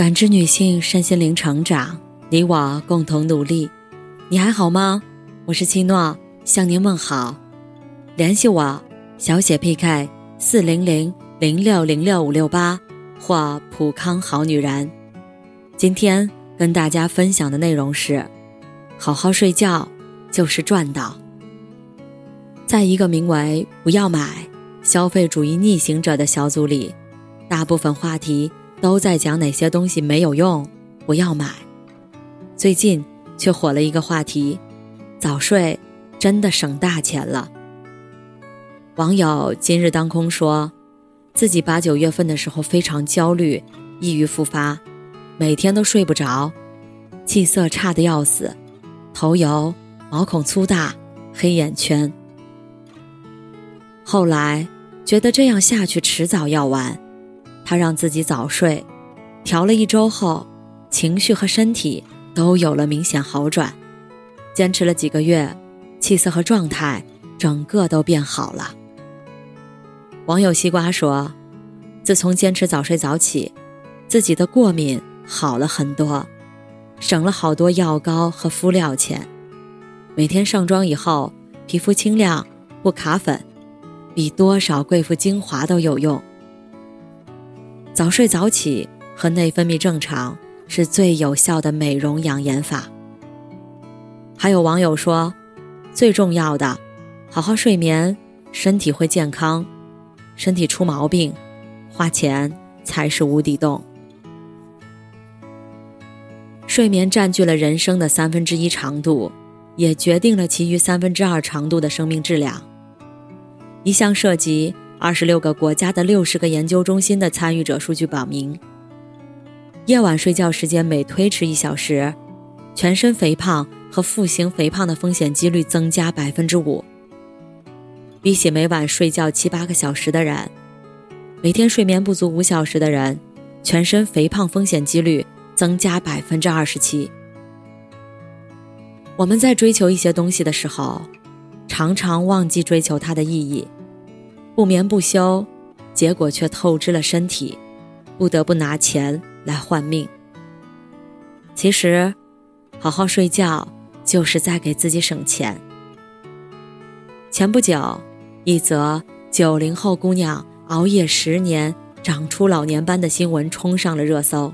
感知女性身心灵成长，你我共同努力。你还好吗？我是七诺，向您问好。联系我，小写 PK 四零零零六零六五六八或普康好女人。今天跟大家分享的内容是：好好睡觉就是赚到。在一个名为“不要买消费主义逆行者”的小组里，大部分话题。都在讲哪些东西没有用，不要买。最近却火了一个话题：早睡真的省大钱了。网友今日当空说，自己八九月份的时候非常焦虑，抑郁复发，每天都睡不着，气色差的要死，头油，毛孔粗大，黑眼圈。后来觉得这样下去迟早要完。他让自己早睡，调了一周后，情绪和身体都有了明显好转。坚持了几个月，气色和状态整个都变好了。网友西瓜说：“自从坚持早睡早起，自己的过敏好了很多，省了好多药膏和敷料钱。每天上妆以后，皮肤清亮不卡粉，比多少贵妇精华都有用。”早睡早起和内分泌正常是最有效的美容养颜法。还有网友说，最重要的，好好睡眠，身体会健康；身体出毛病，花钱才是无底洞。睡眠占据了人生的三分之一长度，也决定了其余三分之二长度的生命质量。一项涉及。二十六个国家的六十个研究中心的参与者数据表明，夜晚睡觉时间每推迟一小时，全身肥胖和腹型肥胖的风险几率增加百分之五。比起每晚睡觉七八个小时的人，每天睡眠不足五小时的人，全身肥胖风险几率增加百分之二十七。我们在追求一些东西的时候，常常忘记追求它的意义。不眠不休，结果却透支了身体，不得不拿钱来换命。其实，好好睡觉就是在给自己省钱。前不久，一则九零后姑娘熬夜十年长出老年斑的新闻冲上了热搜。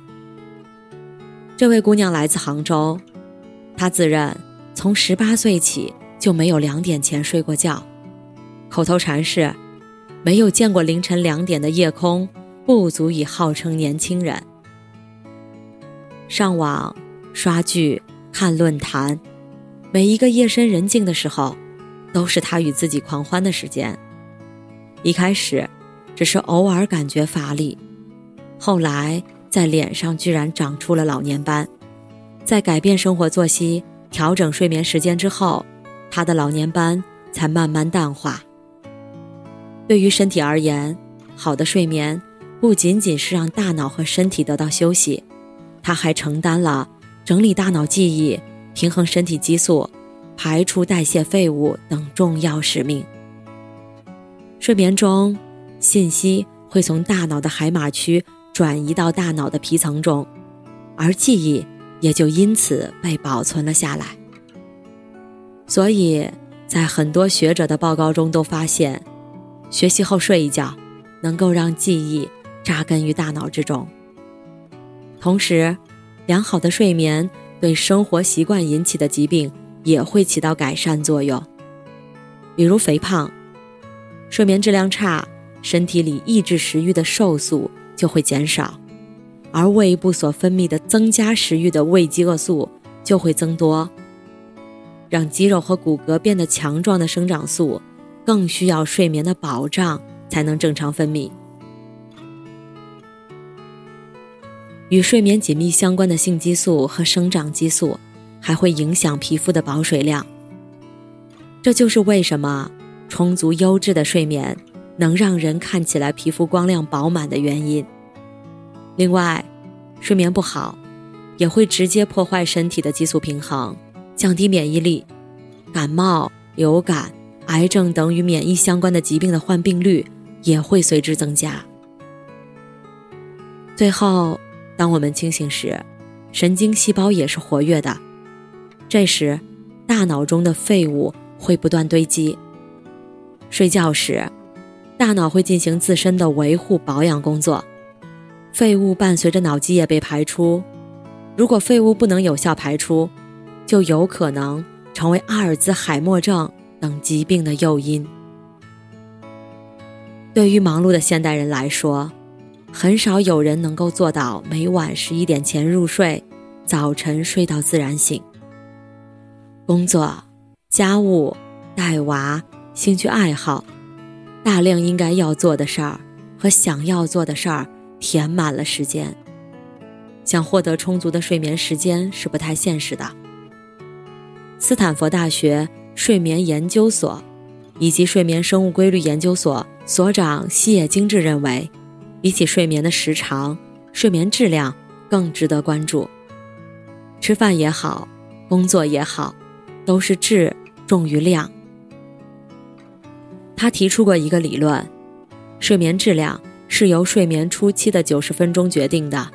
这位姑娘来自杭州，她自认从十八岁起就没有两点前睡过觉，口头禅是。没有见过凌晨两点的夜空，不足以号称年轻人。上网、刷剧、看论坛，每一个夜深人静的时候，都是他与自己狂欢的时间。一开始，只是偶尔感觉乏力，后来在脸上居然长出了老年斑。在改变生活作息、调整睡眠时间之后，他的老年斑才慢慢淡化。对于身体而言，好的睡眠不仅仅是让大脑和身体得到休息，它还承担了整理大脑记忆、平衡身体激素、排除代谢废物等重要使命。睡眠中，信息会从大脑的海马区转移到大脑的皮层中，而记忆也就因此被保存了下来。所以在很多学者的报告中都发现。学习后睡一觉，能够让记忆扎根于大脑之中。同时，良好的睡眠对生活习惯引起的疾病也会起到改善作用。比如肥胖，睡眠质量差，身体里抑制食欲的瘦素就会减少，而胃部所分泌的增加食欲的胃饥饿素就会增多。让肌肉和骨骼变得强壮的生长素。更需要睡眠的保障才能正常分泌。与睡眠紧密相关的性激素和生长激素，还会影响皮肤的保水量。这就是为什么充足优质的睡眠能让人看起来皮肤光亮饱满的原因。另外，睡眠不好，也会直接破坏身体的激素平衡，降低免疫力，感冒、流感。癌症等与免疫相关的疾病的患病率也会随之增加。最后，当我们清醒时，神经细胞也是活跃的。这时，大脑中的废物会不断堆积。睡觉时，大脑会进行自身的维护保养工作，废物伴随着脑积液被排出。如果废物不能有效排出，就有可能成为阿尔兹海默症等疾病的诱因。对于忙碌的现代人来说，很少有人能够做到每晚十一点前入睡，早晨睡到自然醒。工作、家务、带娃、兴趣爱好，大量应该要做的事儿和想要做的事儿填满了时间，想获得充足的睡眠时间是不太现实的。斯坦福大学睡眠研究所以及睡眠生物规律研究所所长西野精治认为。比起睡眠的时长，睡眠质量更值得关注。吃饭也好，工作也好，都是质重于量。他提出过一个理论：睡眠质量是由睡眠初期的九十分钟决定的。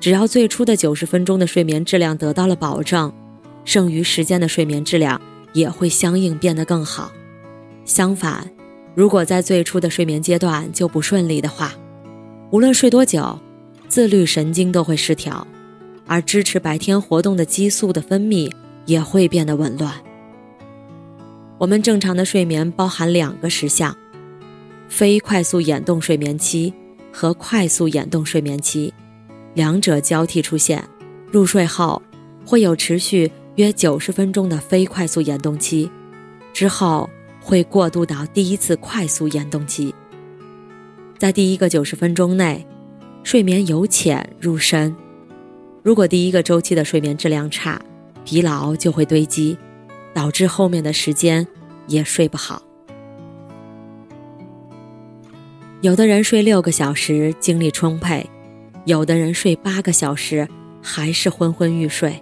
只要最初的九十分钟的睡眠质量得到了保证，剩余时间的睡眠质量也会相应变得更好。相反，如果在最初的睡眠阶段就不顺利的话，无论睡多久，自律神经都会失调，而支持白天活动的激素的分泌也会变得紊乱。我们正常的睡眠包含两个时相：非快速眼动睡眠期和快速眼动睡眠期，两者交替出现。入睡后会有持续约九十分钟的非快速眼动期，之后会过渡到第一次快速眼动期。在第一个九十分钟内，睡眠由浅入深。如果第一个周期的睡眠质量差，疲劳就会堆积，导致后面的时间也睡不好。有的人睡六个小时精力充沛，有的人睡八个小时还是昏昏欲睡，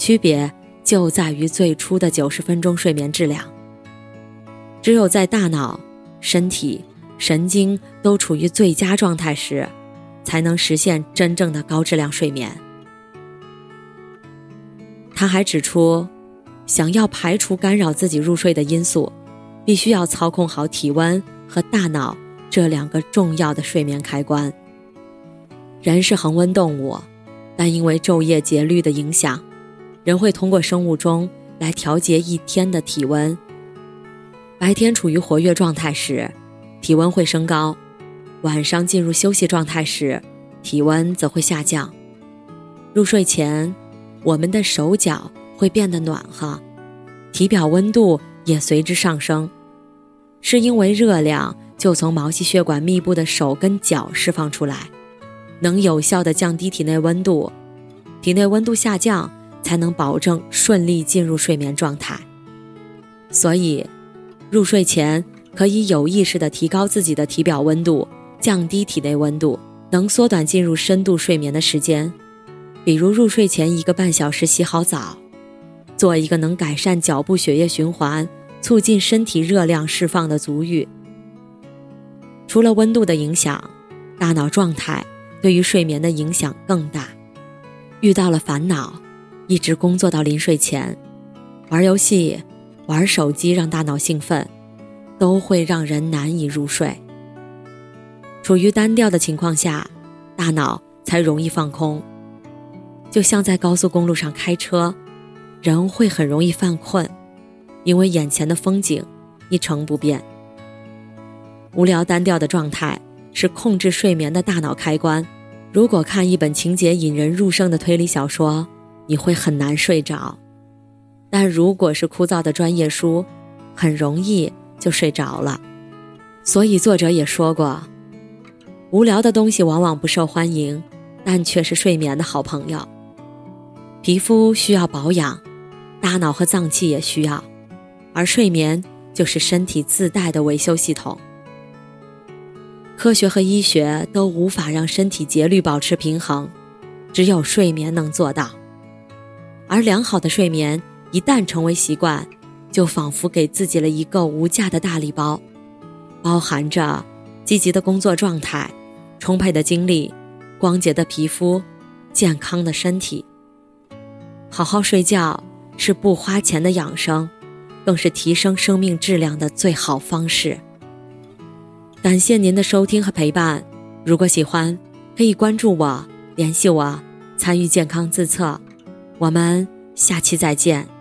区别就在于最初的九十分钟睡眠质量。只有在大脑、身体。神经都处于最佳状态时，才能实现真正的高质量睡眠。他还指出，想要排除干扰自己入睡的因素，必须要操控好体温和大脑这两个重要的睡眠开关。人是恒温动物，但因为昼夜节律的影响，人会通过生物钟来调节一天的体温。白天处于活跃状态时。体温会升高，晚上进入休息状态时，体温则会下降。入睡前，我们的手脚会变得暖和，体表温度也随之上升，是因为热量就从毛细血管密布的手跟脚释放出来，能有效的降低体内温度。体内温度下降，才能保证顺利进入睡眠状态。所以，入睡前。可以有意识地提高自己的体表温度，降低体内温度，能缩短进入深度睡眠的时间。比如入睡前一个半小时洗好澡，做一个能改善脚部血液循环、促进身体热量释放的足浴。除了温度的影响，大脑状态对于睡眠的影响更大。遇到了烦恼，一直工作到临睡前，玩游戏、玩手机让大脑兴奋。都会让人难以入睡。处于单调的情况下，大脑才容易放空。就像在高速公路上开车，人会很容易犯困，因为眼前的风景一成不变。无聊单调的状态是控制睡眠的大脑开关。如果看一本情节引人入胜的推理小说，你会很难睡着；但如果是枯燥的专业书，很容易。就睡着了，所以作者也说过，无聊的东西往往不受欢迎，但却是睡眠的好朋友。皮肤需要保养，大脑和脏器也需要，而睡眠就是身体自带的维修系统。科学和医学都无法让身体节律保持平衡，只有睡眠能做到。而良好的睡眠一旦成为习惯。就仿佛给自己了一个无价的大礼包，包含着积极的工作状态、充沛的精力、光洁的皮肤，健康的身体。好好睡觉是不花钱的养生，更是提升生命质量的最好方式。感谢您的收听和陪伴，如果喜欢，可以关注我，联系我，参与健康自测。我们下期再见。